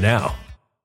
now.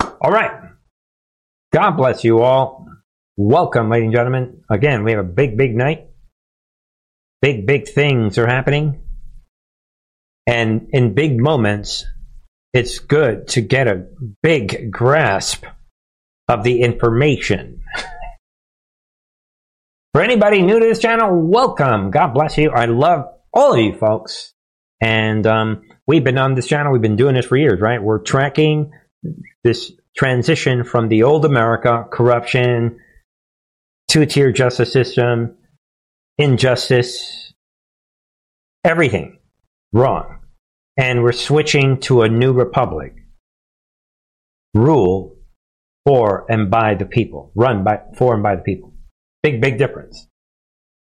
All right. God bless you all. Welcome, ladies and gentlemen. Again, we have a big, big night. Big, big things are happening. And in big moments, it's good to get a big grasp of the information. For anybody new to this channel, welcome. God bless you. I love all of you folks. And um, we've been on this channel, we've been doing this for years, right? We're tracking this transition from the old America, corruption, two tier justice system, injustice, everything wrong. And we're switching to a new republic. Rule for and by the people, run by for and by the people. Big, big difference.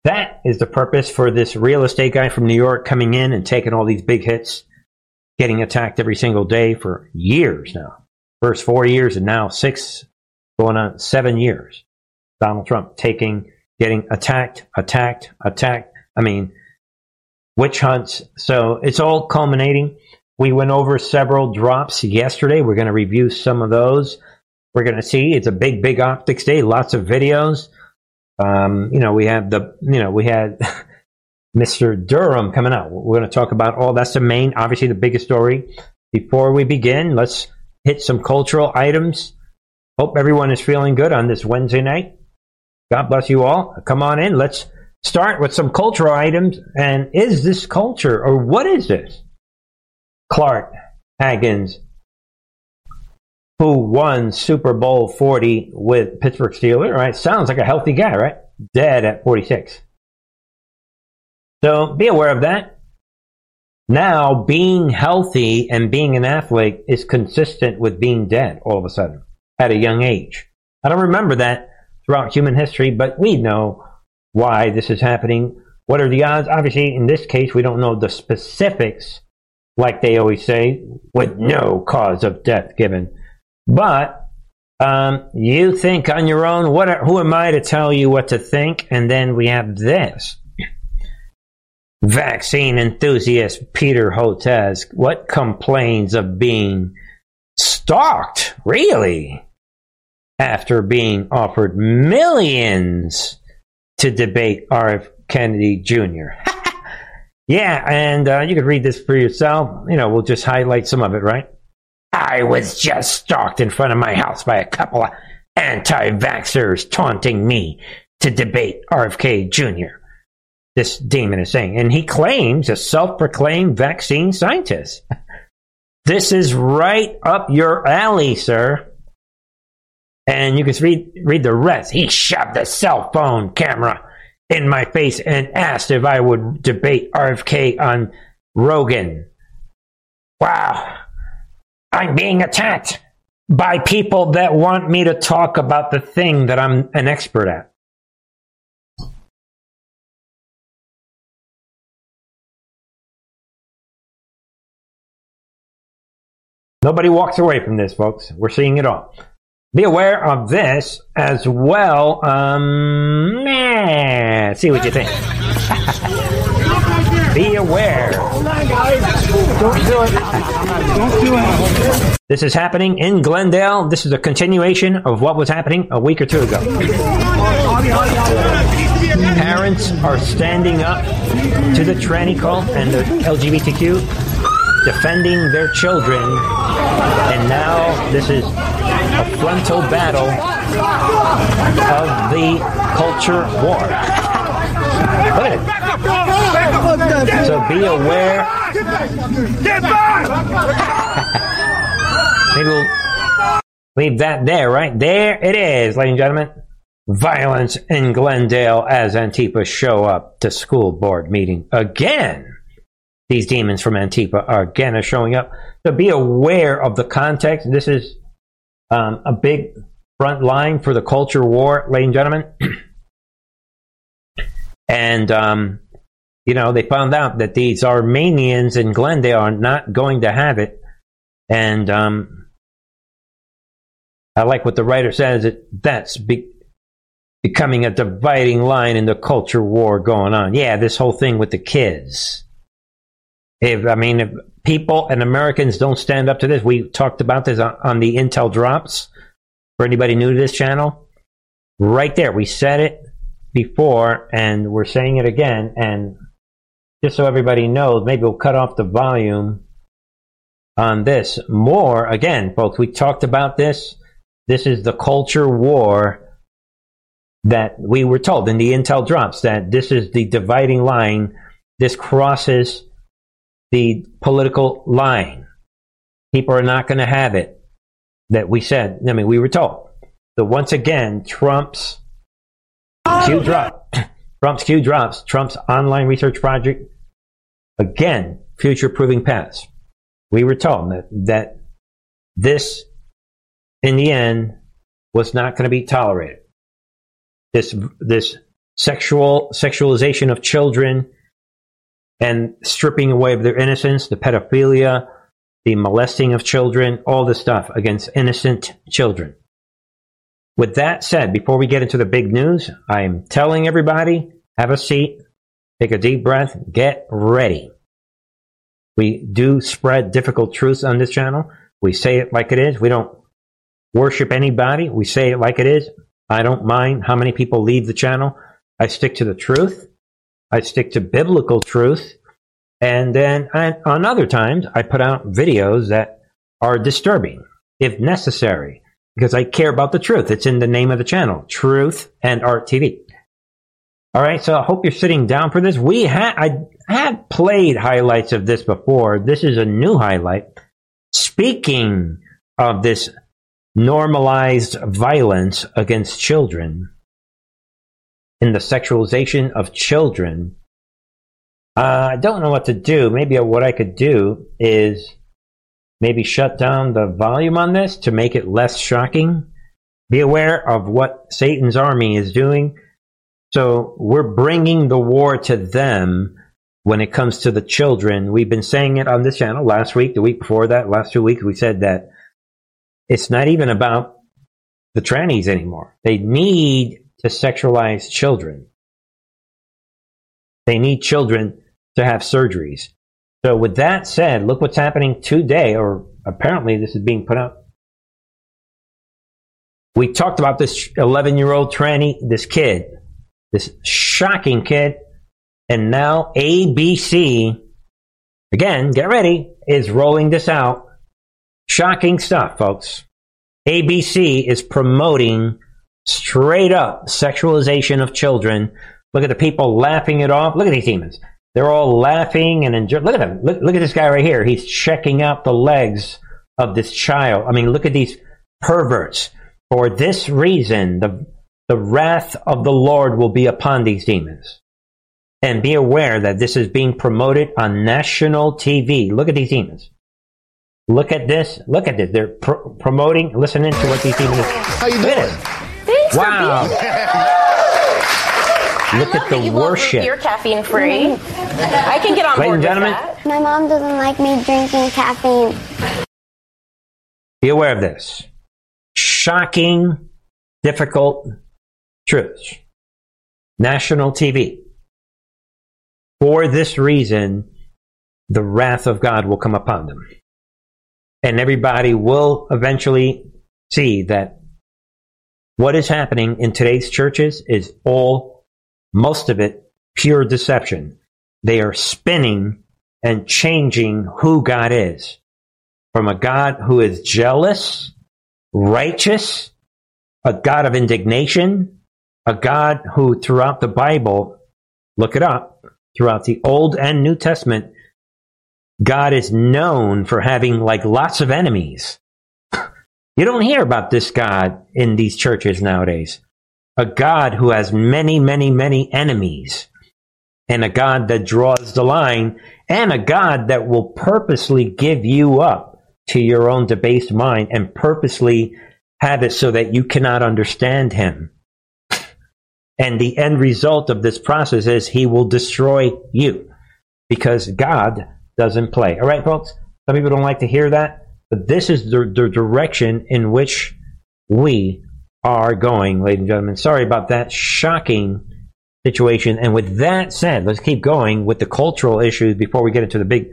That is the purpose for this real estate guy from New York coming in and taking all these big hits, getting attacked every single day for years now. First four years and now six, going on seven years. Donald Trump taking, getting attacked, attacked, attacked. I mean, witch hunts. So it's all culminating. We went over several drops yesterday. We're going to review some of those. We're going to see it's a big, big optics day. Lots of videos. Um, you know, we have the, you know, we had Mr. Durham coming out. We're going to talk about all that's the main, obviously the biggest story. Before we begin, let's hit some cultural items. Hope everyone is feeling good on this Wednesday night. God bless you all. Come on in. Let's start with some cultural items. And is this culture or what is this? Clark Haggans who won Super Bowl 40 with Pittsburgh Steelers, right? Sounds like a healthy guy, right? Dead at 46. So be aware of that. Now, being healthy and being an athlete is consistent with being dead all of a sudden at a young age. I don't remember that throughout human history, but we know why this is happening. What are the odds? Obviously, in this case, we don't know the specifics, like they always say, with no cause of death given. But um, you think on your own. What? Are, who am I to tell you what to think? And then we have this. Vaccine enthusiast Peter Hotez, what complains of being stalked? Really? After being offered millions to debate R.F. Kennedy Jr. yeah, and uh, you can read this for yourself. You know, we'll just highlight some of it, right? I was just stalked in front of my house by a couple of anti vaxxers taunting me to debate RFK Jr. This demon is saying. And he claims a self proclaimed vaccine scientist. this is right up your alley, sir. And you can read, read the rest. He shoved a cell phone camera in my face and asked if I would debate RFK on Rogan. Wow. I'm being attacked by people that want me to talk about the thing that I'm an expert at. Nobody walks away from this, folks. We're seeing it all. Be aware of this as well. Um, see what you think. Be aware. Don't do it. Don't do it. This is happening in Glendale. This is a continuation of what was happening a week or two ago. Parents are standing up to the tranny cult and the LGBTQ, defending their children, and now this is a frontal battle of the culture war. Look at it. So be aware. Maybe we'll leave that there, right? There it is, ladies and gentlemen. Violence in Glendale as Antifa show up to school board meeting again. These demons from Antifa are again are showing up. So be aware of the context. This is um, a big front line for the culture war, ladies and gentlemen. and um, you know they found out that these Armenians in Glendale are not going to have it, and um, I like what the writer says that that's be- becoming a dividing line in the culture war going on. Yeah, this whole thing with the kids. If I mean, if people and Americans don't stand up to this, we talked about this on, on the Intel drops. For anybody new to this channel, right there, we said it before, and we're saying it again. And just so everybody knows, maybe we'll cut off the volume on this more. Again, folks, we talked about this. This is the culture war that we were told in the intel drops that this is the dividing line. This crosses the political line. People are not going to have it. That we said, I mean, we were told. So once again, Trump's Q drop, Trump's Q drops, Trump's online research project, again, future proving past. We were told that, that this, in the end, was not going to be tolerated this this sexual sexualization of children and stripping away of their innocence, the pedophilia, the molesting of children, all this stuff against innocent children. With that said, before we get into the big news, I'm telling everybody have a seat, take a deep breath, get ready. We do spread difficult truths on this channel. We say it like it is. We don't worship anybody. We say it like it is. I don't mind how many people leave the channel. I stick to the truth. I stick to biblical truth. And then on other times, I put out videos that are disturbing, if necessary, because I care about the truth. It's in the name of the channel, Truth and Art TV. All right, so I hope you're sitting down for this. We had I had played highlights of this before. This is a new highlight. Speaking of this normalized violence against children in the sexualization of children. Uh, I don't know what to do. Maybe what I could do is maybe shut down the volume on this to make it less shocking. Be aware of what Satan's army is doing. So we're bringing the war to them when it comes to the children. We've been saying it on this channel last week, the week before that, last two weeks. We said that it's not even about the trannies anymore. They need to sexualize children. They need children to have surgeries. So with that said, look what's happening today, or apparently this is being put up. We talked about this 11 year old tranny, this kid, this shocking kid, and now ABC, again, get ready, is rolling this out Shocking stuff, folks. ABC is promoting straight up sexualization of children. Look at the people laughing it off. Look at these demons. They're all laughing and enjoying. Look at them. Look, look at this guy right here. He's checking out the legs of this child. I mean, look at these perverts. For this reason, the, the wrath of the Lord will be upon these demons. And be aware that this is being promoted on national TV. Look at these demons. Look at this. Look at this. They're pr- promoting, listening to what these demons. How you doing? Thanks wow. for being here. Look at the you worship. You're caffeine free. I can get on Ladies board and gentlemen. with that. My mom doesn't like me drinking caffeine. Be aware of this. Shocking, difficult truths. National TV. For this reason, the wrath of God will come upon them and everybody will eventually see that what is happening in today's churches is all, most of it, pure deception. They are spinning and changing who God is from a God who is jealous, righteous, a God of indignation, a God who throughout the Bible, look it up, throughout the Old and New Testament, God is known for having like lots of enemies. You don't hear about this God in these churches nowadays. A God who has many, many, many enemies and a God that draws the line and a God that will purposely give you up to your own debased mind and purposely have it so that you cannot understand him. And the end result of this process is he will destroy you because God doesn't play. All right, folks? Some people don't like to hear that, this is the, the direction in which we are going, ladies and gentlemen. Sorry about that shocking situation. And with that said, let's keep going with the cultural issues before we get into the big,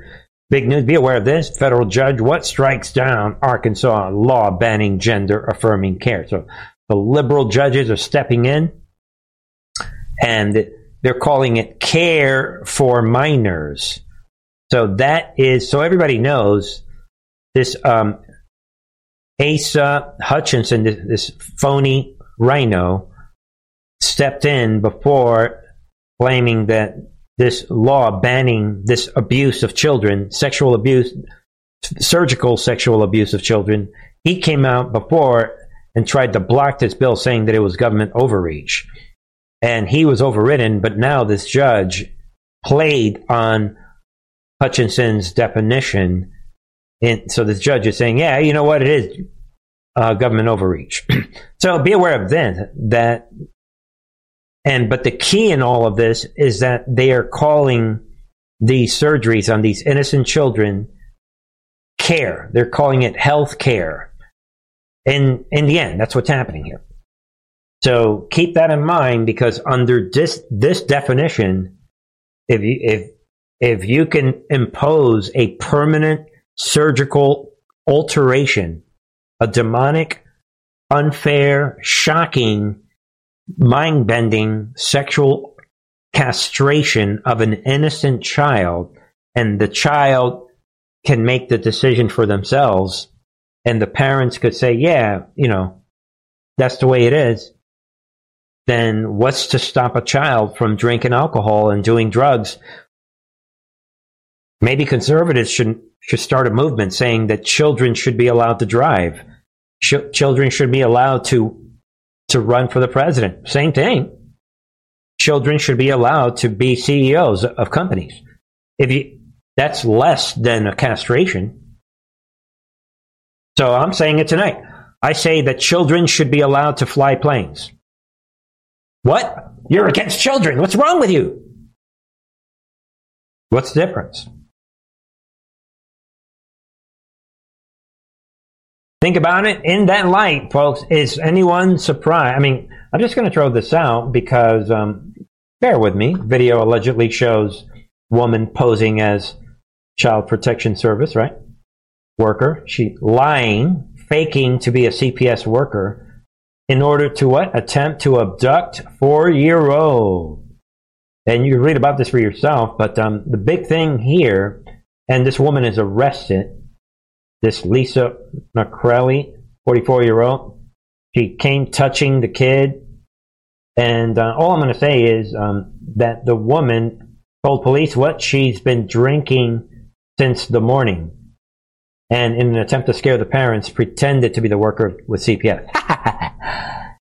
big news. Be aware of this. Federal judge, what strikes down Arkansas law banning gender affirming care? So the liberal judges are stepping in and they're calling it care for minors. So that is, so everybody knows this, um, Asa Hutchinson, this, this phony RINO, stepped in before claiming that this law banning this abuse of children, sexual abuse, surgical sexual abuse of children, he came out before and tried to block this bill saying that it was government overreach. And he was overridden, but now this judge played on Hutchinson's definition. And so this judge is saying, yeah, you know what? It is uh, government overreach. so be aware of then that and but the key in all of this is that they are calling these surgeries on these innocent children care. They're calling it health care. And in the end, that's what's happening here. So keep that in mind because under this this definition, if you if if you can impose a permanent surgical alteration, a demonic, unfair, shocking mind bending sexual castration of an innocent child, and the child can make the decision for themselves, and the parents could say, Yeah, you know, that's the way it is, then what's to stop a child from drinking alcohol and doing drugs? Maybe conservatives should, should start a movement saying that children should be allowed to drive. Ch- children should be allowed to to run for the president. Same thing. Children should be allowed to be CEOs of companies. If you, that's less than a castration. So I'm saying it tonight. I say that children should be allowed to fly planes. What? You're against children. What's wrong with you? What's the difference? Think about it in that light, folks. Is anyone surprised? I mean, I'm just going to throw this out because, um, bear with me. Video allegedly shows woman posing as child protection service, right? Worker. She lying, faking to be a CPS worker in order to what? Attempt to abduct four year old. And you can read about this for yourself, but um, the big thing here, and this woman is arrested this Lisa McCrelly, 44 year old. She came touching the kid. And uh, all I'm going to say is um, that the woman told police what she's been drinking since the morning. And in an attempt to scare the parents, pretended to be the worker with CPS.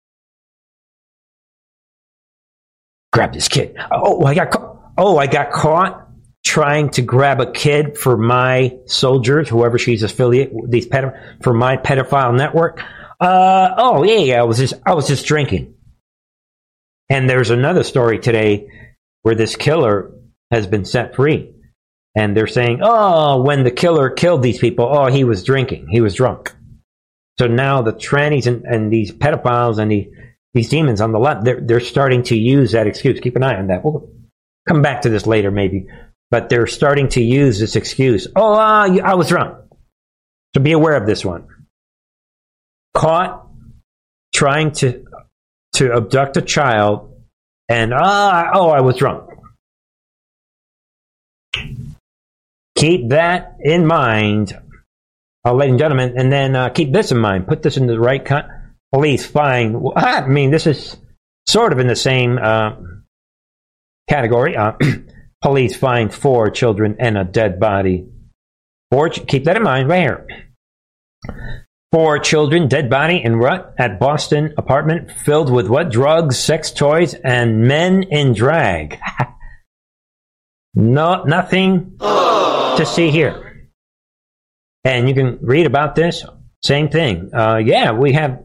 Grab this kid. Oh, I got oh, I got caught trying to grab a kid for my soldiers, whoever she's affiliated with, these ped- for my pedophile network. Uh, oh yeah, yeah, I was just I was just drinking. And there's another story today where this killer has been set free. And they're saying, oh, when the killer killed these people, oh, he was drinking. He was drunk. So now the trannies and, and these pedophiles and the, these demons on the left, they're, they're starting to use that excuse. Keep an eye on that. We'll come back to this later, maybe but they're starting to use this excuse. Oh, uh, I was wrong. So be aware of this one. Caught trying to to abduct a child, and ah, oh, I was wrong. Keep that in mind, uh, ladies and gentlemen, and then uh, keep this in mind. Put this in the right con- police fine. I mean, this is sort of in the same uh, category. Police find four children and a dead body. Four, keep that in mind right here. Four children, dead body, and what? At Boston apartment filled with what? Drugs, sex toys, and men in drag. no, nothing to see here. And you can read about this. Same thing. Uh, yeah, we have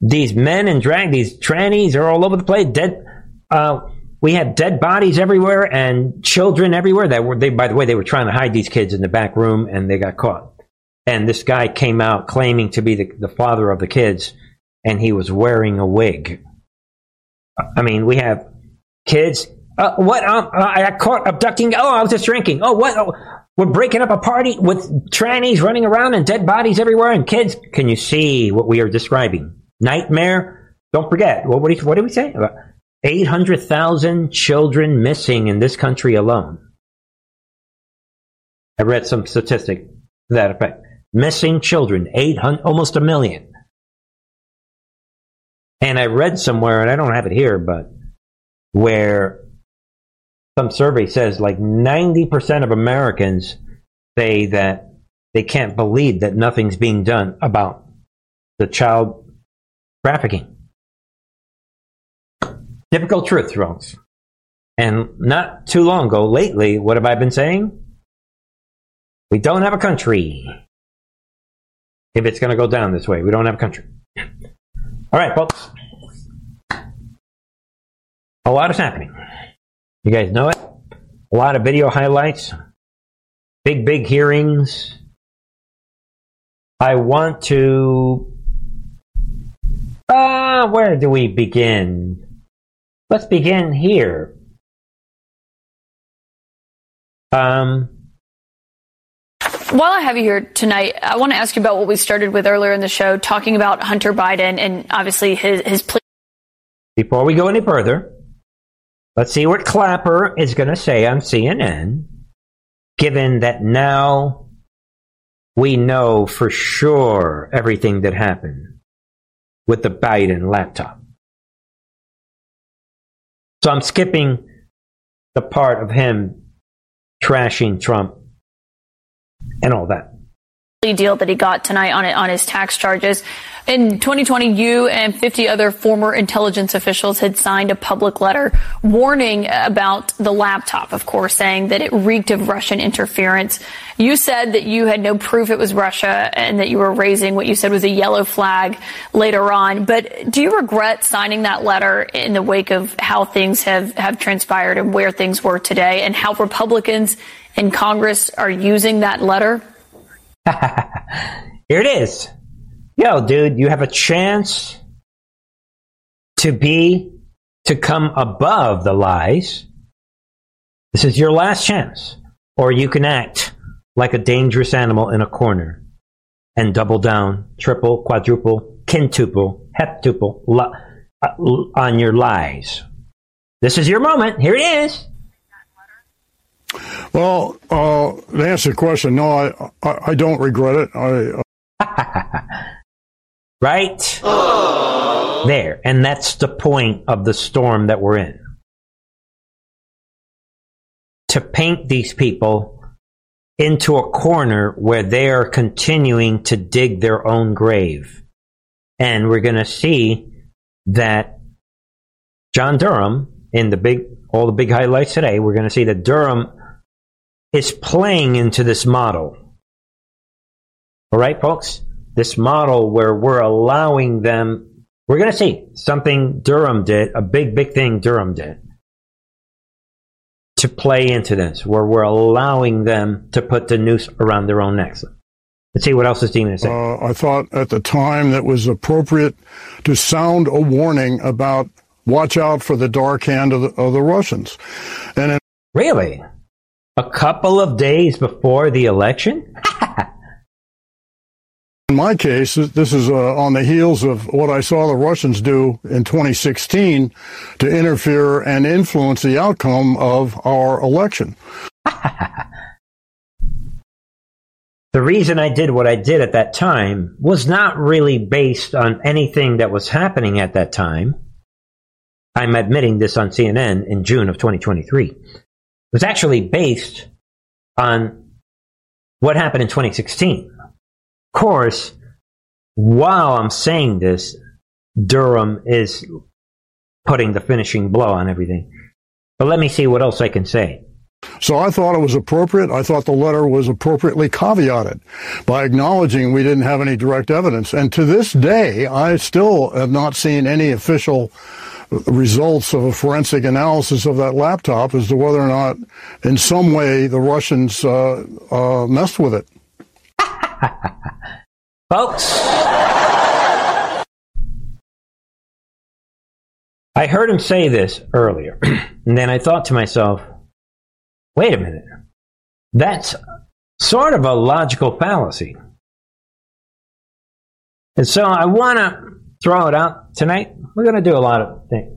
these men in drag, these trannies are all over the place. Dead. Uh, we had dead bodies everywhere and children everywhere. That were they. By the way, they were trying to hide these kids in the back room, and they got caught. And this guy came out claiming to be the, the father of the kids, and he was wearing a wig. I mean, we have kids. Uh, what? Um, I got caught abducting. Oh, I was just drinking. Oh, what? Oh, we're breaking up a party with trannies running around and dead bodies everywhere and kids. Can you see what we are describing? Nightmare. Don't forget. What, what, did, what did we say? 800,000 children missing in this country alone. I read some statistic to that effect. Missing children, 800, almost a million. And I read somewhere, and I don't have it here, but where some survey says like 90% of Americans say that they can't believe that nothing's being done about the child trafficking. Typical truth, folks. And not too long ago, lately, what have I been saying? We don't have a country. If it's going to go down this way, we don't have a country. All right, folks. A lot is happening. You guys know it. A lot of video highlights. Big, big hearings. I want to. Ah, uh, where do we begin? Let's begin here. Um, while I have you here tonight, I want to ask you about what we started with earlier in the show, talking about Hunter Biden and obviously his, his plea. Before we go any further, let's see what Clapper is going to say on CNN, given that now we know for sure everything that happened with the Biden laptop. So I'm skipping the part of him trashing Trump and all that deal that he got tonight on it on his tax charges. In 2020, you and 50 other former intelligence officials had signed a public letter warning about the laptop, of course, saying that it reeked of Russian interference. You said that you had no proof it was Russia and that you were raising what you said was a yellow flag later on. But do you regret signing that letter in the wake of how things have, have transpired and where things were today and how Republicans in Congress are using that letter? Here it is. Yo, dude, you have a chance to be, to come above the lies. This is your last chance. Or you can act like a dangerous animal in a corner and double down, triple, quadruple, quintuple, heptuple li- uh, on your lies. This is your moment. Here it is. Well, uh, to answer the question, no, I, I, I don't regret it. I, uh... right there, and that's the point of the storm that we're in. To paint these people into a corner where they are continuing to dig their own grave. And we're going to see that John Durham in the big, all the big highlights today, we're going to see that Durham is playing into this model. All right, folks? This model where we're allowing them, we're going to see something Durham did, a big, big thing Durham did to play into this, where we're allowing them to put the noose around their own necks. Let's see what else is Dean going to say. Uh, I thought at the time that was appropriate to sound a warning about watch out for the dark hand of the, of the Russians. And in- really, a couple of days before the election? In my case, this is uh, on the heels of what I saw the Russians do in 2016 to interfere and influence the outcome of our election. the reason I did what I did at that time was not really based on anything that was happening at that time. I'm admitting this on CNN in June of 2023 It was actually based on what happened in 2016. Of course, while I'm saying this, Durham is putting the finishing blow on everything. But let me see what else I can say. So I thought it was appropriate. I thought the letter was appropriately caveated by acknowledging we didn't have any direct evidence. And to this day, I still have not seen any official results of a forensic analysis of that laptop as to whether or not, in some way, the Russians uh, uh, messed with it. Folks, I heard him say this earlier, and then I thought to myself, wait a minute. That's sort of a logical fallacy. And so I want to throw it out tonight. We're going to do a lot of things.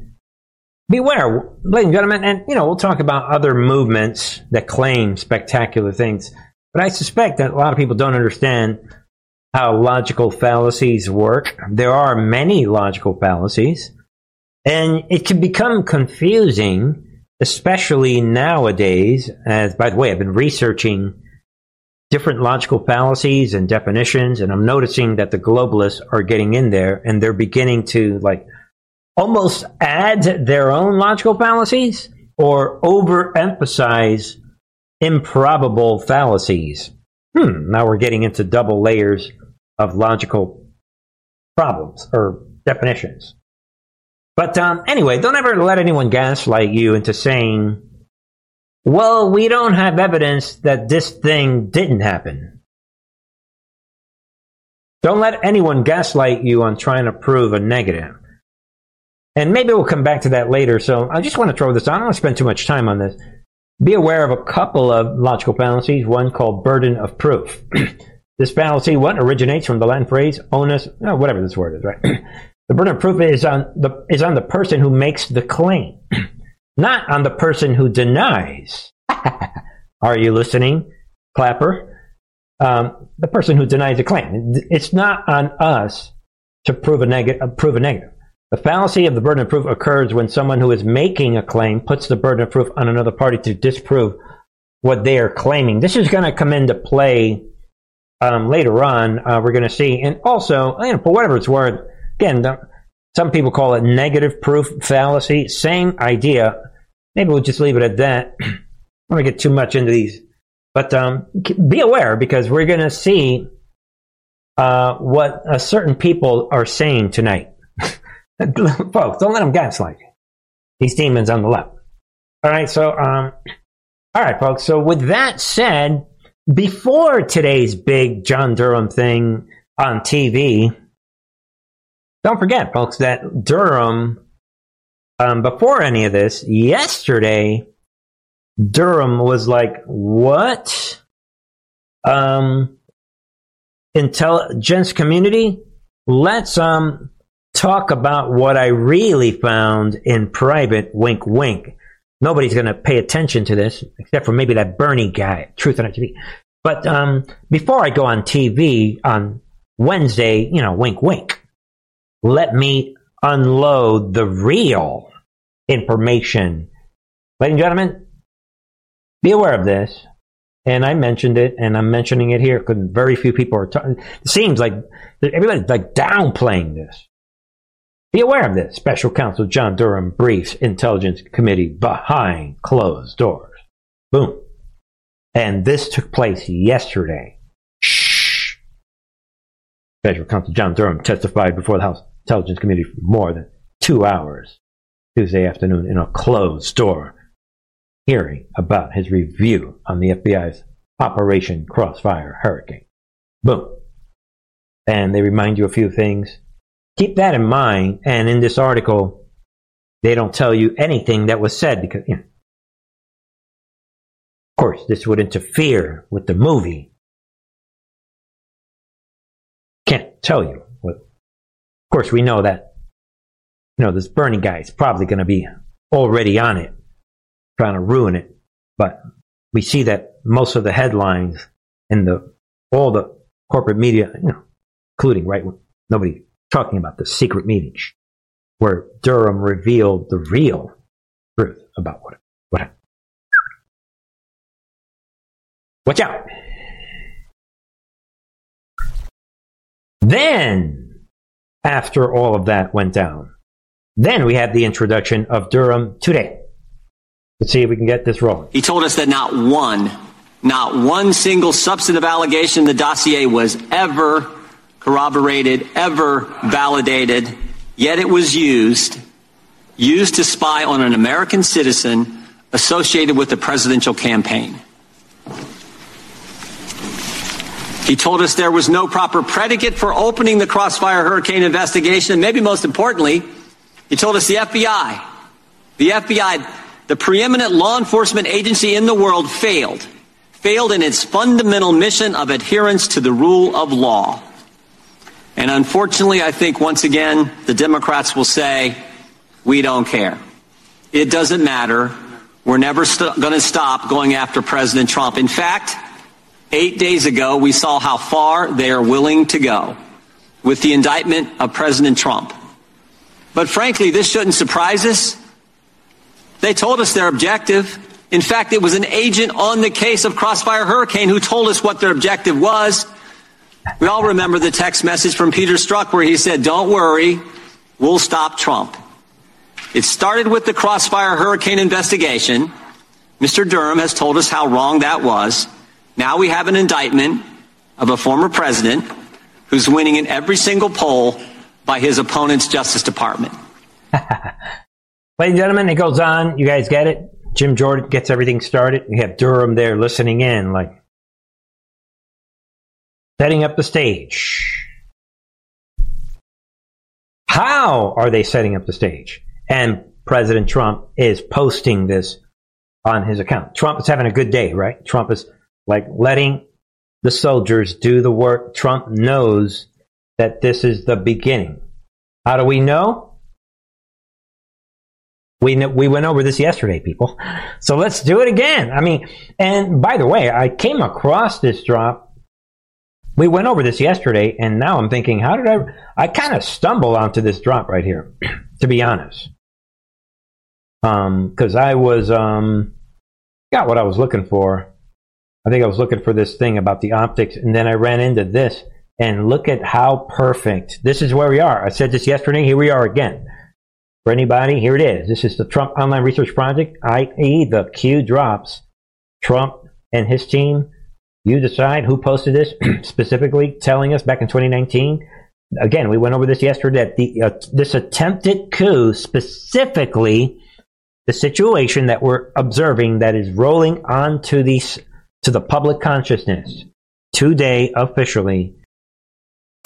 Beware, ladies and gentlemen, and you know, we'll talk about other movements that claim spectacular things. But I suspect that a lot of people don't understand how logical fallacies work. There are many logical fallacies, and it can become confusing, especially nowadays. As by the way, I've been researching different logical fallacies and definitions, and I'm noticing that the globalists are getting in there and they're beginning to like almost add their own logical fallacies or overemphasize improbable fallacies. Hmm, now we're getting into double layers of logical problems or definitions. But um, anyway, don't ever let anyone gaslight you into saying well, we don't have evidence that this thing didn't happen. Don't let anyone gaslight you on trying to prove a negative. And maybe we'll come back to that later. So I just want to throw this. I don't want to spend too much time on this. Be aware of a couple of logical fallacies, one called burden of proof. this fallacy, what originates from the Latin phrase onus, whatever this word is, right? the burden of proof is on the is on the person who makes the claim not on the person who denies. Are you listening, Clapper? Um, the person who denies a claim. It's not on us to prove a, neg- prove a negative. The fallacy of the burden of proof occurs when someone who is making a claim puts the burden of proof on another party to disprove what they are claiming. This is going to come into play um, later on. Uh, we're going to see, and also, you know, for whatever it's worth, again, the, some people call it negative proof fallacy. Same idea. Maybe we'll just leave it at that. I don't want to get too much into these. But um, be aware because we're going to see uh, what uh, certain people are saying tonight. Folks, don't let them gaslight you. These demons on the left. All right, so, um, all right, folks. So, with that said, before today's big John Durham thing on TV, don't forget, folks, that Durham, um, before any of this, yesterday, Durham was like, what? Um, intelligence community, let's, um, talk about what I really found in private, wink, wink. Nobody's going to pay attention to this, except for maybe that Bernie guy, Truth on TV. But um, before I go on TV on Wednesday, you know, wink, wink, let me unload the real information. Ladies and gentlemen, be aware of this. And I mentioned it, and I'm mentioning it here because very few people are talking. It seems like everybody's like downplaying this. Be aware of this. Special Counsel John Durham briefs Intelligence Committee behind closed doors. Boom. And this took place yesterday. Shh. Special Counsel John Durham testified before the House Intelligence Committee for more than two hours Tuesday afternoon in a closed door hearing about his review on the FBI's Operation Crossfire Hurricane. Boom. And they remind you a few things. Keep that in mind. And in this article, they don't tell you anything that was said because, you know, of course, this would interfere with the movie. Can't tell you Of course, we know that, you know, this Bernie guy is probably going to be already on it, trying to ruin it. But we see that most of the headlines and the all the corporate media, you know, including right, nobody talking about the secret meetings where Durham revealed the real truth about what what happened. Watch out. Then after all of that went down. Then we had the introduction of Durham today. Let's see if we can get this rolling. He told us that not one, not one single substantive allegation in the dossier was ever corroborated, ever validated, yet it was used, used to spy on an American citizen associated with the presidential campaign. He told us there was no proper predicate for opening the Crossfire Hurricane investigation. And maybe most importantly, he told us the FBI, the FBI, the preeminent law enforcement agency in the world, failed. Failed in its fundamental mission of adherence to the rule of law. And unfortunately, I think once again, the Democrats will say, we don't care. It doesn't matter. We're never st- going to stop going after President Trump. In fact, Eight days ago, we saw how far they are willing to go with the indictment of President Trump. But frankly, this shouldn't surprise us. They told us their objective. In fact, it was an agent on the case of Crossfire Hurricane who told us what their objective was. We all remember the text message from Peter Strzok where he said, Don't worry, we'll stop Trump. It started with the Crossfire Hurricane investigation. Mr. Durham has told us how wrong that was. Now we have an indictment of a former president who's winning in every single poll by his opponent's Justice Department. Ladies and gentlemen, it goes on. You guys get it? Jim Jordan gets everything started. You have Durham there listening in, like setting up the stage. How are they setting up the stage? And President Trump is posting this on his account. Trump is having a good day, right? Trump is like letting the soldiers do the work. Trump knows that this is the beginning. How do we know? We, know, we went over this yesterday, people. So let's do it again. I mean, and by the way, I came across this drop. We went over this yesterday, and now I'm thinking, how did I? I kind of stumbled onto this drop right here, to be honest. Um, because I was um, got what I was looking for I think I was looking for this thing about the optics, and then I ran into this. And look at how perfect. This is where we are. I said this yesterday. Here we are again. For anybody, here it is. This is the Trump Online Research Project, i.e., the Q drops. Trump and his team, you decide who posted this specifically, telling us back in 2019. Again, we went over this yesterday that the, uh, this attempted coup, specifically the situation that we're observing that is rolling onto these to the public consciousness today officially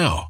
now.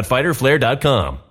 www.fighterflare.com.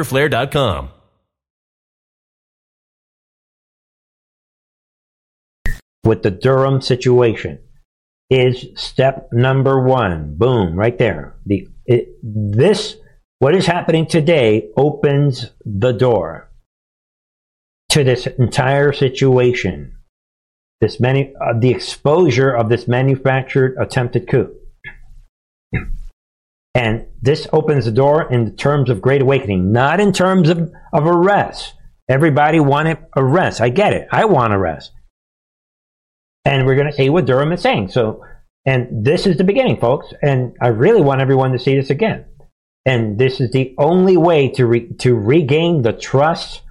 with the Durham situation is step number one. Boom, right there. The it, this what is happening today opens the door to this entire situation. This many uh, the exposure of this manufactured attempted coup. And this opens the door in terms of great awakening, not in terms of, of arrest. Everybody wanted arrest. I get it. I want arrest. And we're going to see what Durham is saying. So, and this is the beginning, folks. And I really want everyone to see this again. And this is the only way to re- to regain the trust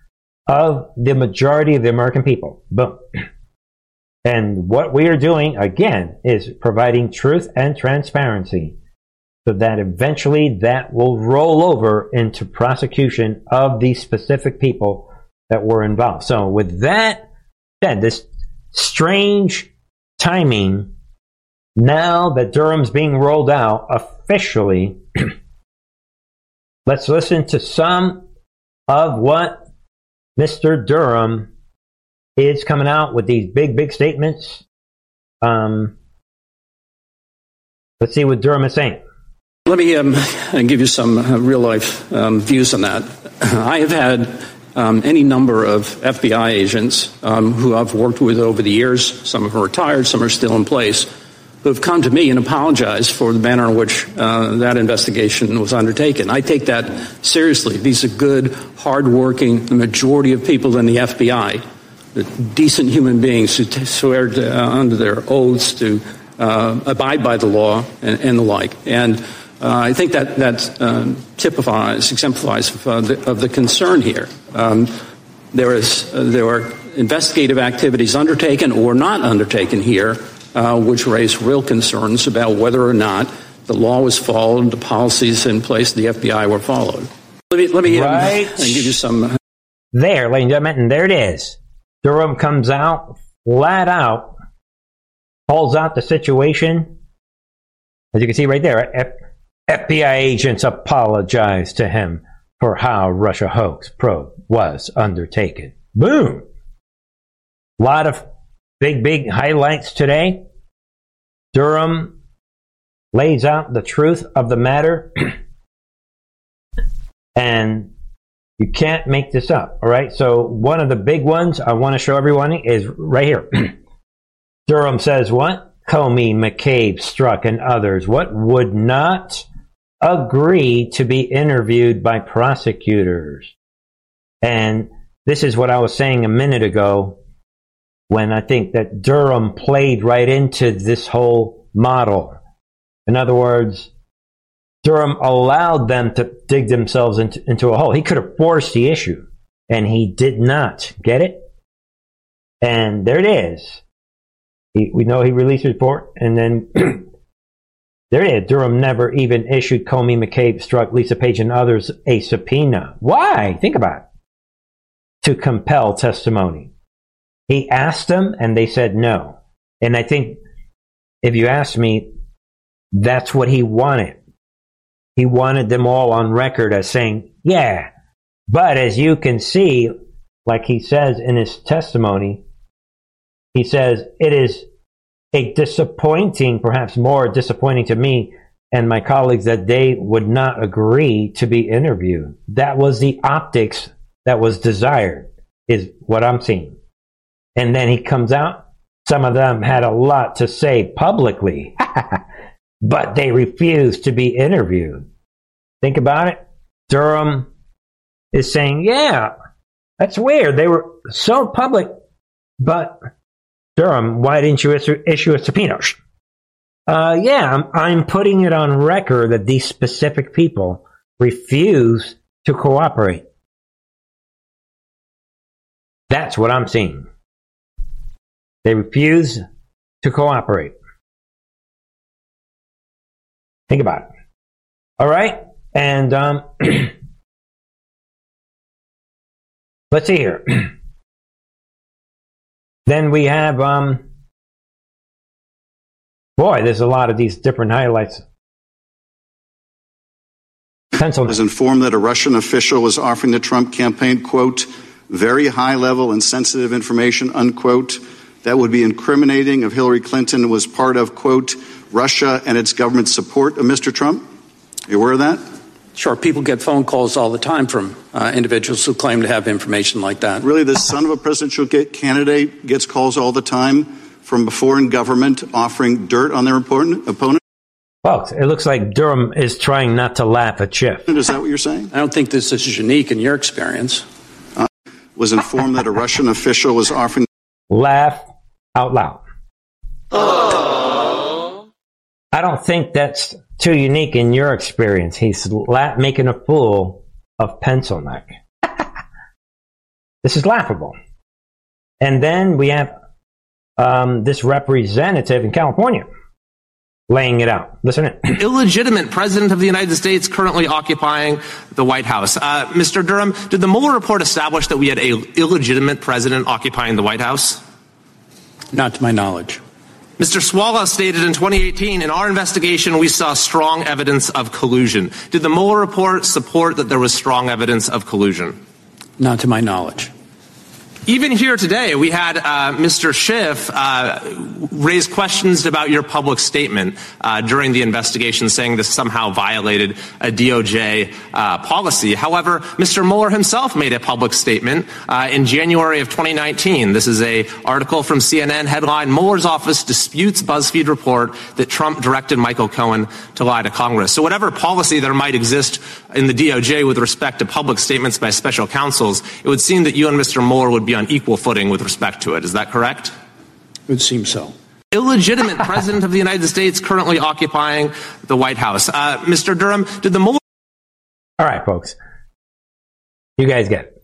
of the majority of the American people. Boom. And what we are doing again is providing truth and transparency so that eventually that will roll over into prosecution of these specific people that were involved. So with that said, this strange timing, now that Durham's being rolled out officially, let's listen to some of what Mr. Durham is coming out with these big, big statements. Um, let's see what Durham is saying. Let me um, give you some uh, real life um, views on that. I have had um, any number of FBI agents um, who I've worked with over the years. Some of them retired, some are still in place, who have come to me and apologized for the manner in which uh, that investigation was undertaken. I take that seriously. These are good, hardworking, the majority of people in the FBI, the decent human beings who t- swear to, uh, under their oaths to uh, abide by the law and, and the like. And I think that that um, typifies, exemplifies of, uh, the, of the concern here. Um, there is uh, there are investigative activities undertaken or not undertaken here, uh, which raise real concerns about whether or not the law was followed, the policies in place, the FBI were followed. Let me let me um, Right. give you some. There, ladies and gentlemen, and there it is. Durham comes out flat out, calls out the situation. As you can see right there, FBI agents apologized to him for how Russia hoax probe was undertaken. Boom! A lot of big, big highlights today. Durham lays out the truth of the matter, and you can't make this up. All right. So one of the big ones I want to show everyone is right here. Durham says what? Comey, McCabe, Strzok, and others. What would not agree to be interviewed by prosecutors? And this is what I was saying a minute ago when I think that Durham played right into this whole model. In other words, Durham allowed them to dig themselves into, into a hole. He could have forced the issue, and he did not. Get it? And there it is. He, we know he released a report, and then there it is. Durham never even issued Comey, McCabe, Strzok, Lisa Page, and others a subpoena. Why? Think about it. To compel testimony. He asked them, and they said no. And I think, if you ask me, that's what he wanted. He wanted them all on record as saying, yeah. But as you can see, like he says in his testimony, he says, it is a disappointing, perhaps more disappointing to me and my colleagues that they would not agree to be interviewed. That was the optics that was desired, is what I'm seeing. And then he comes out. Some of them had a lot to say publicly, but they refused to be interviewed. Think about it. Durham is saying, yeah, that's weird. They were so public, but Durham, why didn't you issue, issue a subpoena? Uh, yeah, I'm, I'm putting it on record that these specific people refuse to cooperate. That's what I'm seeing. They refuse to cooperate. Think about it. All right? And um, let's see here. then we have, um, boy, there's a lot of these different highlights. Pencil. Was informed that a Russian official was offering the Trump campaign, quote, very high level and sensitive information, unquote, that would be incriminating if Hillary Clinton was part of, quote, Russia and its government support of Mr. Trump? Are you aware of that? Sure, people get phone calls all the time from uh, individuals who claim to have information like that. Really, the son of a presidential candidate gets calls all the time from a foreign government offering dirt on their opponent? Folks, it looks like Durham is trying not to laugh at Schiff. Is that what you're saying? I don't think this is unique in your experience. Uh, was informed that a Russian official was offering. Laugh out loud. I don't think that's too unique in your experience. He's la- making a fool of Pencil Neck. this is laughable. And then we have um, this representative in California laying it out. Listen in. Illegitimate president of the United States currently occupying the White House. Uh, Mr. Durham, did the Mueller report establish that we had a illegitimate president occupying the White House? Not to my knowledge. Mr. Swalwell stated in 2018, in our investigation, we saw strong evidence of collusion. Did the Mueller report support that there was strong evidence of collusion? Not to my knowledge. Even here today, we had uh, Mr. Schiff uh, raise questions about your public statement uh, during the investigation, saying this somehow violated a DOJ uh, policy. However, Mr. Mueller himself made a public statement uh, in January of 2019. This is a article from CNN headline: Mueller's office disputes BuzzFeed report that Trump directed Michael Cohen to lie to Congress. So, whatever policy there might exist in the DOJ with respect to public statements by special counsels, it would seem that you and Mr. Mueller would be on equal footing with respect to it. Is that correct? It would seem so. Illegitimate president of the United States currently occupying the White House. Uh, Mr. Durham, did the Mueller. All right, folks. You guys get it.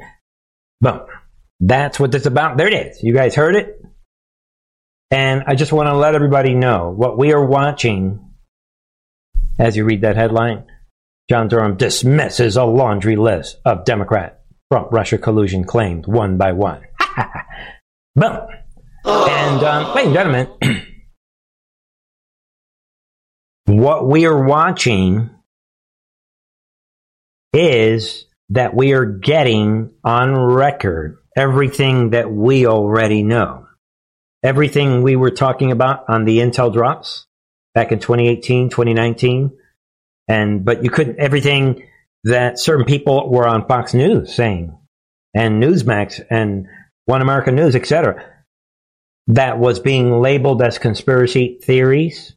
Boom. That's what this is about. There it is. You guys heard it. And I just want to let everybody know what we are watching as you read that headline. John Durham dismisses a laundry list of Democrat Trump Russia collusion claims one by one. Boom. And, um, ladies and gentlemen, what we are watching is that we are getting on record everything that we already know. Everything we were talking about on the Intel drops back in 2018, 2019. And, but you couldn't, everything that certain people were on Fox News saying, and Newsmax and One American News, etc., that was being labeled as conspiracy theories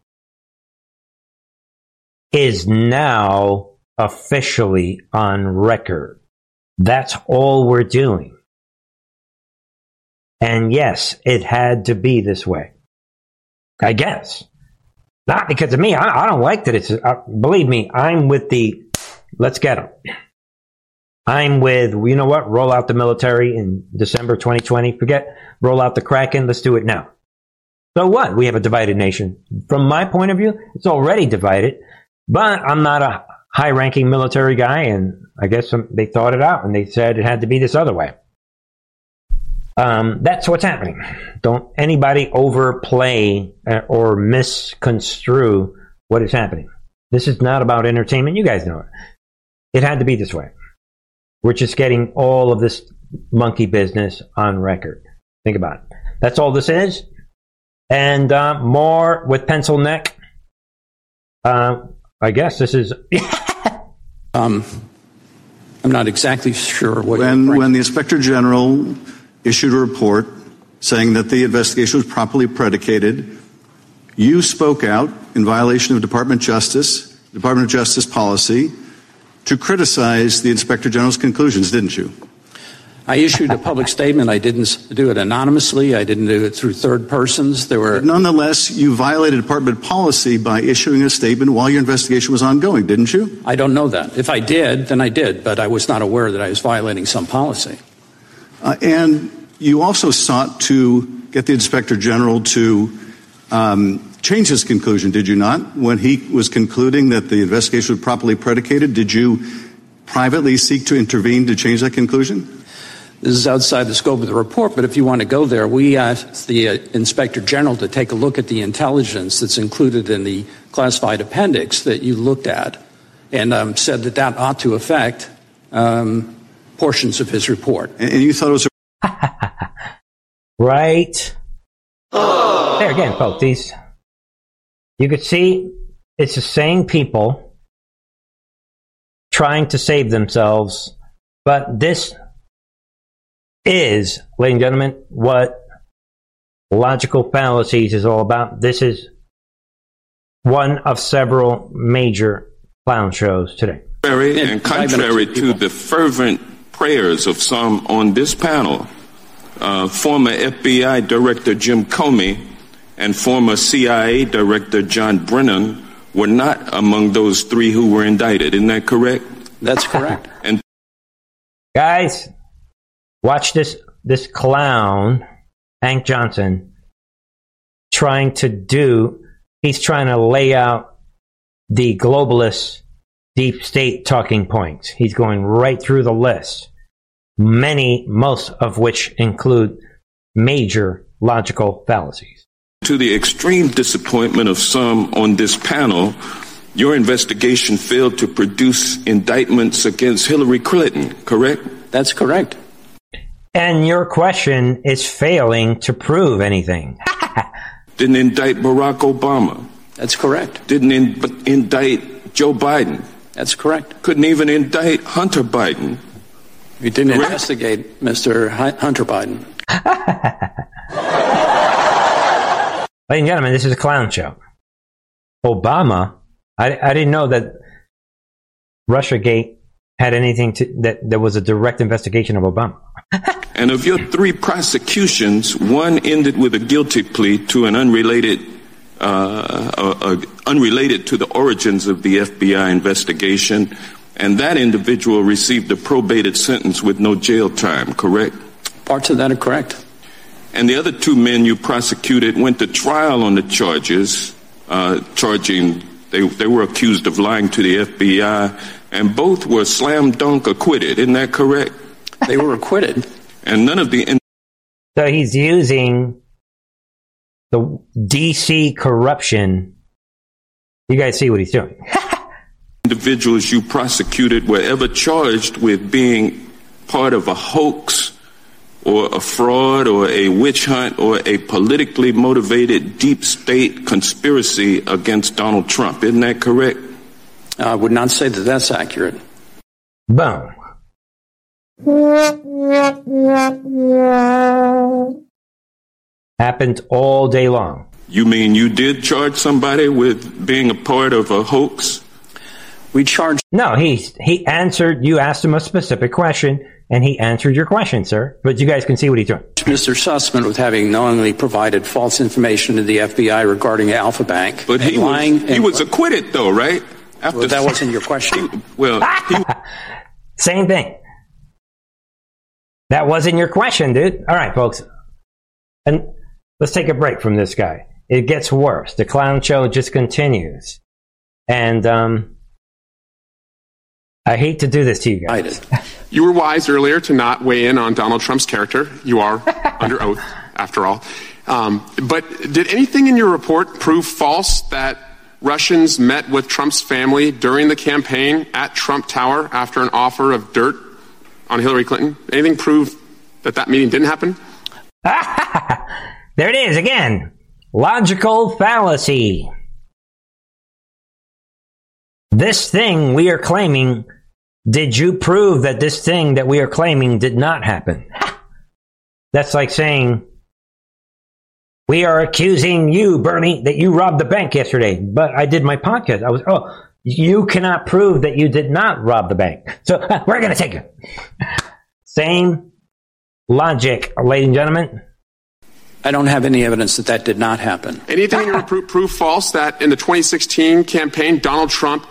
is now officially on record. That's all we're doing. And yes, it had to be this way. I guess. Not because of me. I, I don't like that it's, uh, believe me, I'm with the Let's get them. I'm with, you know what? Roll out the military in December 2020. Forget roll out the Kraken. Let's do it now. So what? We have a divided nation. From my point of view, it's already divided, but I'm not a high ranking military guy. And I guess they thought it out and they said it had to be this other way. Um, that's what's happening. Don't anybody overplay uh, or misconstrue what is happening. This is not about entertainment. You guys know it. It had to be this way. We're just getting all of this monkey business on record. Think about it. That's all this is. And uh, more with pencil neck. Uh, I guess this is. um, I'm not exactly sure what. When when the inspector general issued a report saying that the investigation was properly predicated, you spoke out in violation of Department of Justice, Department of Justice policy, to criticize the inspector general's conclusions, didn't you? I issued a public statement. I didn't do it anonymously. I didn't do it through third persons. There were But nonetheless, you violated department policy by issuing a statement while your investigation was ongoing, didn't you? I don't know that. If I did, then I did, but I was not aware that I was violating some policy. Uh, and you also sought to get the inspector general to um, change his conclusion, did you not? When he was concluding that the investigation was properly predicated, did you privately seek to intervene to change that conclusion? This is outside the scope of the report, but if you want to go there, we asked the uh, inspector general to take a look at the intelligence that's included in the classified appendix that you looked at and um, said that that ought to affect um, portions of his report. And, and you thought it was right there again, folks. These you could see it's the same people trying to save themselves, but this is, ladies and gentlemen, what logical fallacies is all about. This is one of several major clown shows today. And contrary to the fervent prayers of some on this panel, uh, former FBI Director Jim Comey and former CIA Director John Brennan were not among those three who were indicted. Isn't that correct? That's correct. and Guys, watch this this clown, Hank Johnson, trying to do he's trying to lay out the globalist deep state talking points. He's going right through the list. Many, most of which include major logical fallacies. To the extreme disappointment of some on this panel, your investigation failed to produce indictments against Hillary Clinton, correct? That's correct. And your question is failing to prove anything. Didn't indict Barack Obama. That's correct. Didn't in- indict Joe Biden. That's correct. Couldn't even indict Hunter Biden. You didn't Correct. investigate Mr. Hu- Hunter Biden. Ladies and gentlemen, this is a clown show. Obama, I, I didn't know that Russiagate had anything to, that there was a direct investigation of Obama. And of your three prosecutions, one ended with a guilty plea to an unrelated, uh, uh, uh, unrelated to the origins of the FBI investigation, and that individual received a probated sentence with no jail time. Correct? Parts of that are correct. And the other two men you prosecuted went to trial on the charges, uh, charging they they were accused of lying to the FBI, and both were slam dunk acquitted. Isn't that correct? They were acquitted. And none of the in- So he's using the DC corruption. You guys see what he's doing. individuals you prosecuted were ever charged with being part of a hoax or a fraud or a witch hunt or a politically motivated deep state conspiracy against Donald Trump. Isn't that correct? I would not say that that's accurate. Boom. Happened all day long. You mean you did charge somebody with being a part of a hoax? We charged. No, he he answered. You asked him a specific question, and he answered your question, sir. But you guys can see what he's doing. Mr. Sussman with having knowingly provided false information to the FBI regarding Alfa Bank. But he lying was, he and- was acquitted, though, right? After Well, that wasn't your question. well, he, Same thing. That wasn't your question, dude. All right, folks. And let's take a break from this guy. It gets worse. The clown show just continues. And um I hate to do this to you guys. You were wise earlier to not weigh in on Donald Trump's character. You are under oath, after all. Um, but did anything in your report prove false that Russians met with Trump's family during the campaign at Trump Tower after an offer of dirt on Hillary Clinton? Anything prove that that meeting didn't happen? There it is again. Logical fallacy. This thing we are claiming, did you prove that this thing that we are claiming did not happen? That's like saying, we are accusing you, Bernie, that you robbed the bank yesterday, but I did my podcast. I was, oh, you cannot prove that you did not rob the bank. So we're going to take it. Same logic, ladies and gentlemen. I don't have any evidence that that did not happen. Anything in your proof, proof false that in the 2016 campaign, Donald Trump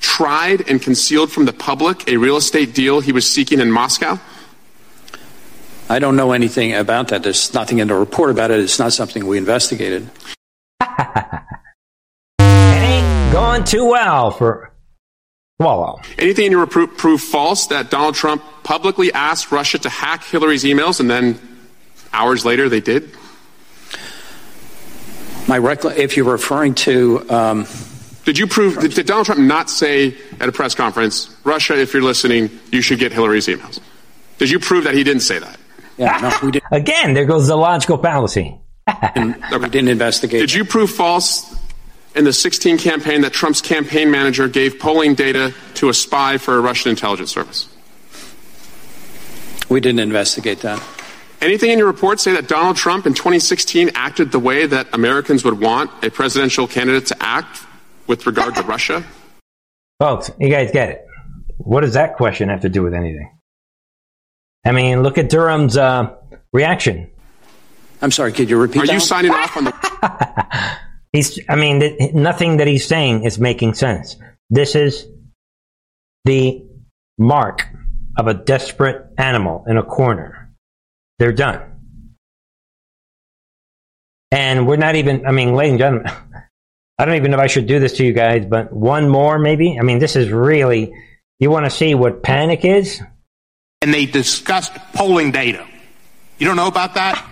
tried and concealed from the public a real estate deal he was seeking in Moscow? I don't know anything about that. There's nothing in the report about it. It's not something we investigated. it ain't going too well for Swalwell. Anything in your report proof false that Donald Trump publicly asked Russia to hack Hillary's emails and then hours later they did? My recla- if you're referring to. Um, did you prove, did, did Donald Trump not say at a press conference, Russia, if you're listening, you should get Hillary's emails? Did you prove that he didn't say that? Yeah, no, we did. Again, there goes the logical fallacy. and we didn't investigate. Did you prove false in the 16 campaign that Trump's campaign manager gave polling data to a spy for a Russian intelligence service? We didn't investigate that. Anything in your report say that Donald Trump in 2016 acted the way that Americans would want a presidential candidate to act with regard to Russia? Folks, you guys get it. What does that question have to do with anything? I mean, look at Durham's uh, reaction. I'm sorry, could you repeat Are that? you signing off on the. he's, I mean, th- nothing that he's saying is making sense. This is the mark of a desperate animal in a corner. They're done. And we're not even, I mean, ladies and gentlemen, I don't even know if I should do this to you guys, but one more maybe. I mean, this is really, you want to see what panic is? And they discussed polling data. You don't know about that?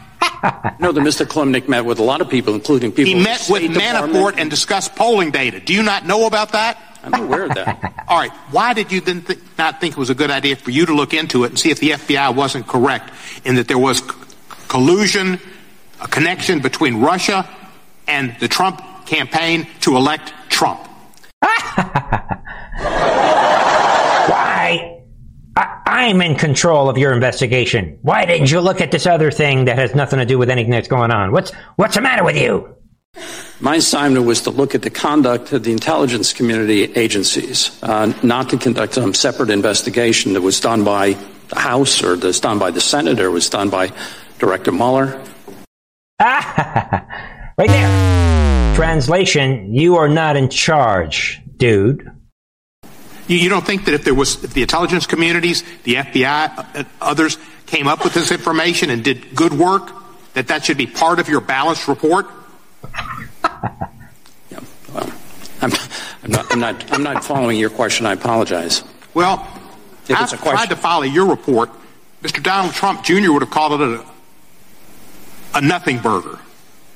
no, the Mr. Kilimnik met with a lot of people, including people. He met with Manafort and discussed polling data. Do you not know about that? I'm aware of that. All right. Why did you then th- not think it was a good idea for you to look into it and see if the FBI wasn't correct in that there was c- collusion, a connection between Russia and the Trump campaign to elect Trump? Why? I- I'm in control of your investigation. Why didn't you look at this other thing that has nothing to do with anything that's going on? What's what's the matter with you? My assignment was to look at the conduct of the intelligence community agencies, uh, not to conduct some separate investigation that was done by the House or that's done by the Senate or was done by Director Mueller. right there. Translation: You are not in charge, dude. You, you don't think that if there was, if the intelligence communities, the FBI, uh, others came up with this information and did good work, that that should be part of your balanced report? yeah, well, I'm, I'm, not, I'm, not, I'm not following your question. I apologize. Well, if I it's a question. tried to follow your report. Mr. Donald Trump Jr. would have called it a, a nothing burger.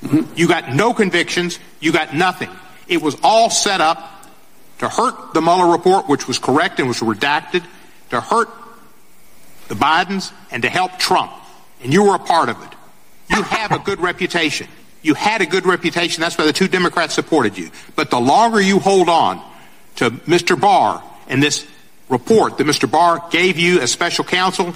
Mm-hmm. You got no convictions. You got nothing. It was all set up to hurt the Mueller report, which was correct and was redacted, to hurt the Bidens, and to help Trump. And you were a part of it. You have a good reputation. You had a good reputation. That's why the two Democrats supported you. But the longer you hold on to Mr. Barr and this report that Mr. Barr gave you as special counsel,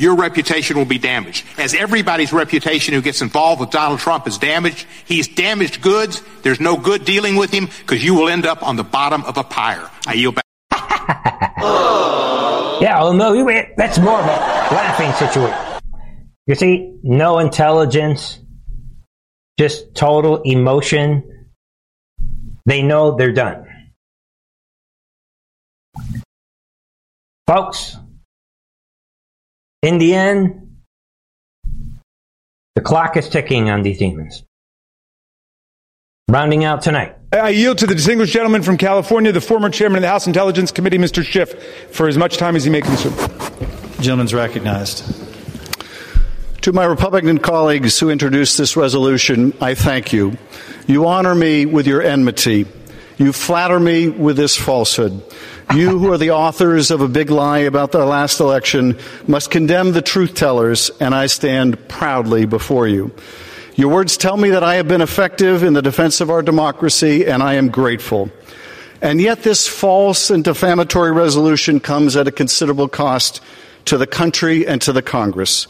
your reputation will be damaged. As everybody's reputation who gets involved with Donald Trump is damaged, he's damaged goods. There's no good dealing with him because you will end up on the bottom of a pyre. I yield back. yeah, well, no, that's more of a laughing situation. You see, no intelligence, just total emotion. They know they're done. Folks, in the end, the clock is ticking on these demons. Rounding out tonight. I yield to the distinguished gentleman from California, the former chairman of the House Intelligence Committee, Mr. Schiff, for as much time as he may consume. Gentleman's recognized. To my Republican colleagues who introduced this resolution, I thank you. You honor me with your enmity. You flatter me with this falsehood. You, who are the authors of a big lie about the last election, must condemn the truth tellers, and I stand proudly before you. Your words tell me that I have been effective in the defense of our democracy, and I am grateful. And yet, this false and defamatory resolution comes at a considerable cost to the country and to the Congress.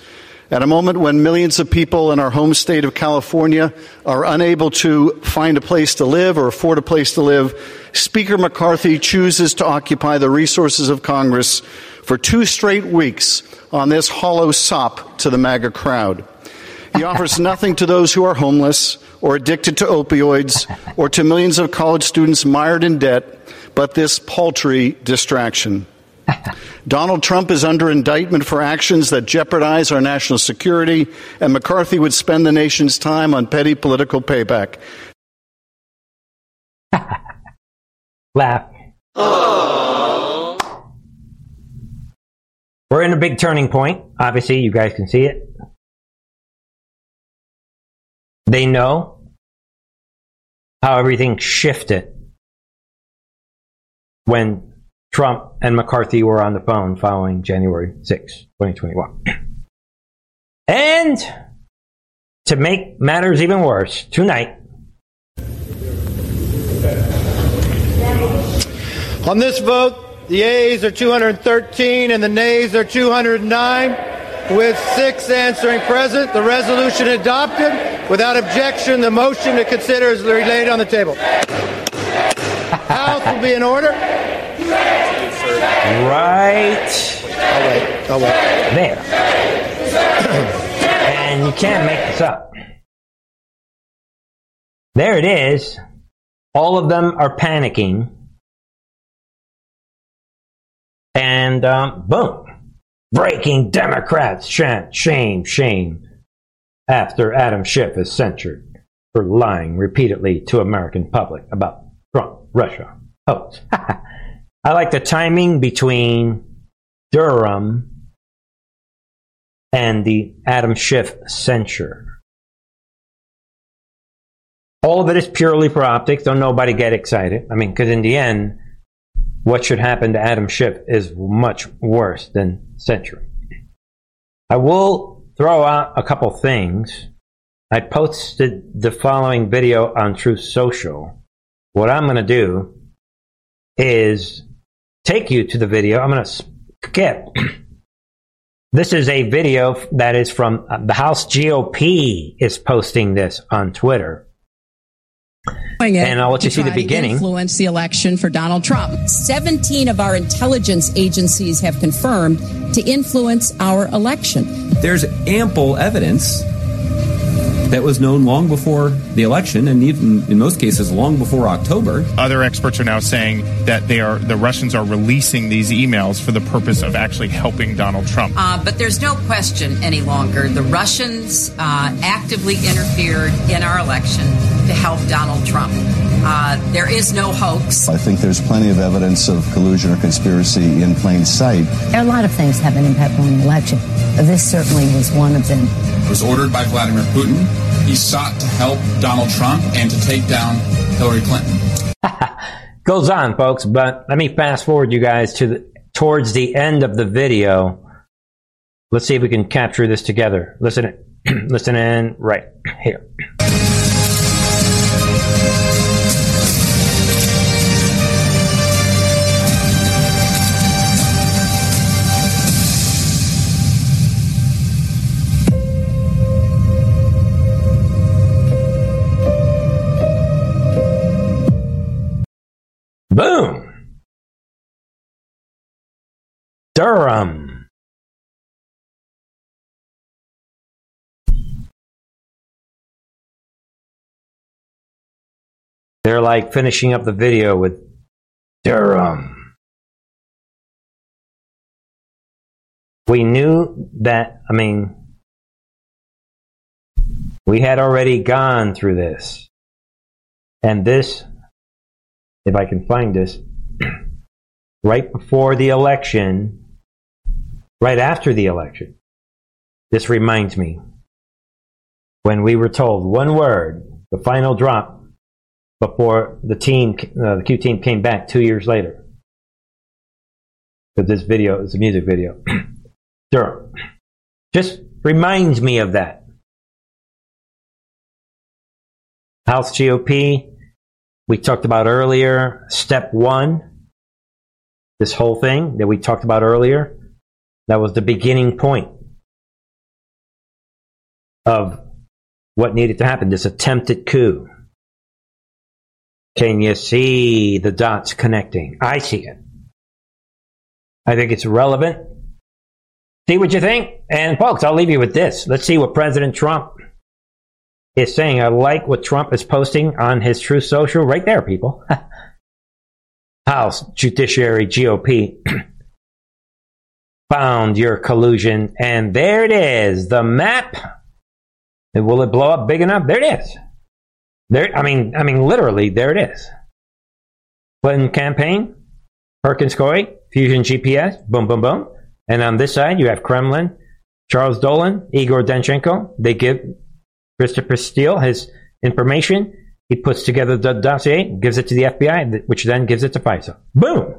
At a moment when millions of people in our home state of California are unable to find a place to live or afford a place to live, Speaker McCarthy chooses to occupy the resources of Congress for two straight weeks on this hollow sop to the MAGA crowd. He offers nothing to those who are homeless or addicted to opioids or to millions of college students mired in debt, but this paltry distraction. Donald Trump is under indictment for actions that jeopardize our national security, and McCarthy would spend the nation's time on petty political payback. Laugh. We're in a big turning point. Obviously, you guys can see it. They know how everything shifted when Trump and McCarthy were on the phone following January 6, 2021. And to make matters even worse, tonight, On this vote, the A's are 213 and the nays are 209. With six answering present, the resolution adopted. Without objection, the motion to consider is laid on the table. House will be in order. right I'll wait. I'll wait. there. and you can't make this up. There it is. All of them are panicking. And um, boom. Breaking Democrats. Shame, shame, shame. After Adam Schiff is censured for lying repeatedly to American public about Trump, Russia, hoax. I like the timing between Durham and the Adam Schiff censure. All of it is purely for optics. Don't nobody get excited. I mean, because in the end, what should happen to Adam Schiff is much worse than censoring. I will throw out a couple things. I posted the following video on Truth Social. What I'm going to do is take you to the video. I'm going to skip. this is a video that is from uh, the House GOP is posting this on Twitter. And I'll let you see the beginning. Influence the election for Donald Trump. 17 of our intelligence agencies have confirmed to influence our election. There's ample evidence that was known long before the election, and even in most cases, long before October. Other experts are now saying that they are the Russians are releasing these emails for the purpose of actually helping Donald Trump. Uh, but there's no question any longer. The Russians uh, actively interfered in our election to help Donald Trump. Uh, there is no hoax. I think there's plenty of evidence of collusion or conspiracy in plain sight. A lot of things have an impact on the election. This certainly was one of them. It was ordered by Vladimir Putin. He sought to help Donald Trump and to take down Hillary Clinton. Goes on, folks, but let me fast forward you guys to the, towards the end of the video. Let's see if we can capture this together. Listen, listen in right here. Boom. Durham. They're like finishing up the video with Durham. We knew that, I mean, we had already gone through this. And this, if I can find this, right before the election, right after the election, this reminds me when we were told one word, the final drop, before the team, uh, the Q team came back two years later. But this video is a music video. Durham. Just reminds me of that. House GOP, we talked about earlier, step one, this whole thing that we talked about earlier, that was the beginning point of what needed to happen, this attempted coup. Can you see the dots connecting? I see it. I think it's relevant. See what you think? And folks, I'll leave you with this. Let's see what President Trump is saying. I like what Trump is posting on his Truth Social right there, people. House Judiciary GOP found your collusion, and there it is, the map. And will it blow up big enough? There it is. There, I mean, I mean, literally, there it is. Clinton campaign, Perkins Coie, Fusion GPS, boom, boom, boom. And on this side, you have Kremlin, Charles Dolan, Igor Danchenko. They give Christopher Steele his information. He puts together the dossier, gives it to the FBI, which then gives it to FISA. Boom!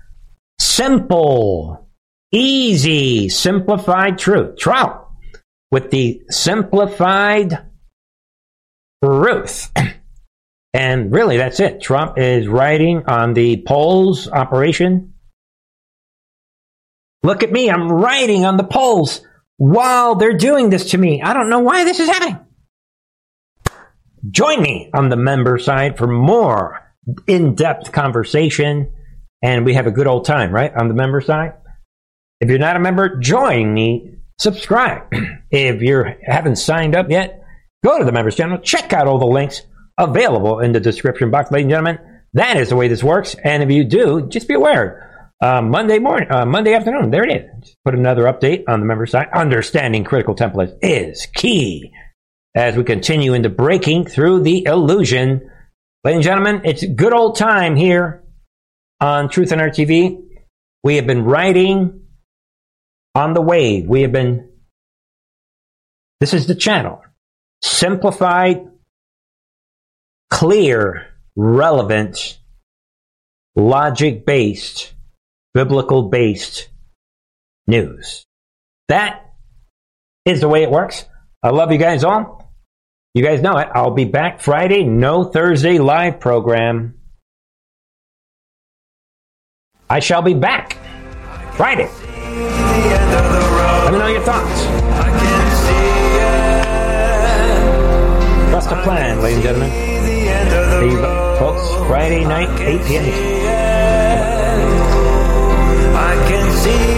Simple, easy, simplified truth. Trout with the simplified truth. And really, that's it. Trump is writing on the polls operation. Look at me, I'm writing on the polls while they're doing this to me. I don't know why this is happening. Join me on the member side for more in depth conversation, and we have a good old time, right? On the member side. If you're not a member, join me. Subscribe. if you haven't signed up yet, go to the members channel, check out all the links available in the description box, ladies and gentlemen. That is the way this works. And if you do, just be aware. Uh, Monday morning, uh, Monday afternoon, there it is. Just put another update on the member side. Understanding critical templates is key as we continue into breaking through the illusion. Ladies and gentlemen, it's good old time here on Truth and Art TV. We have been riding on the wave. We have been, this is the channel. Simplified, clear, relevant, logic based, biblical based news. That is the way it works. I love you guys all. You guys know it. I'll be back Friday. No Thursday live program. I shall be back Friday. Let me know your thoughts. Trust a plan, ladies and gentlemen. You folks Friday night, 8 p.m. I can see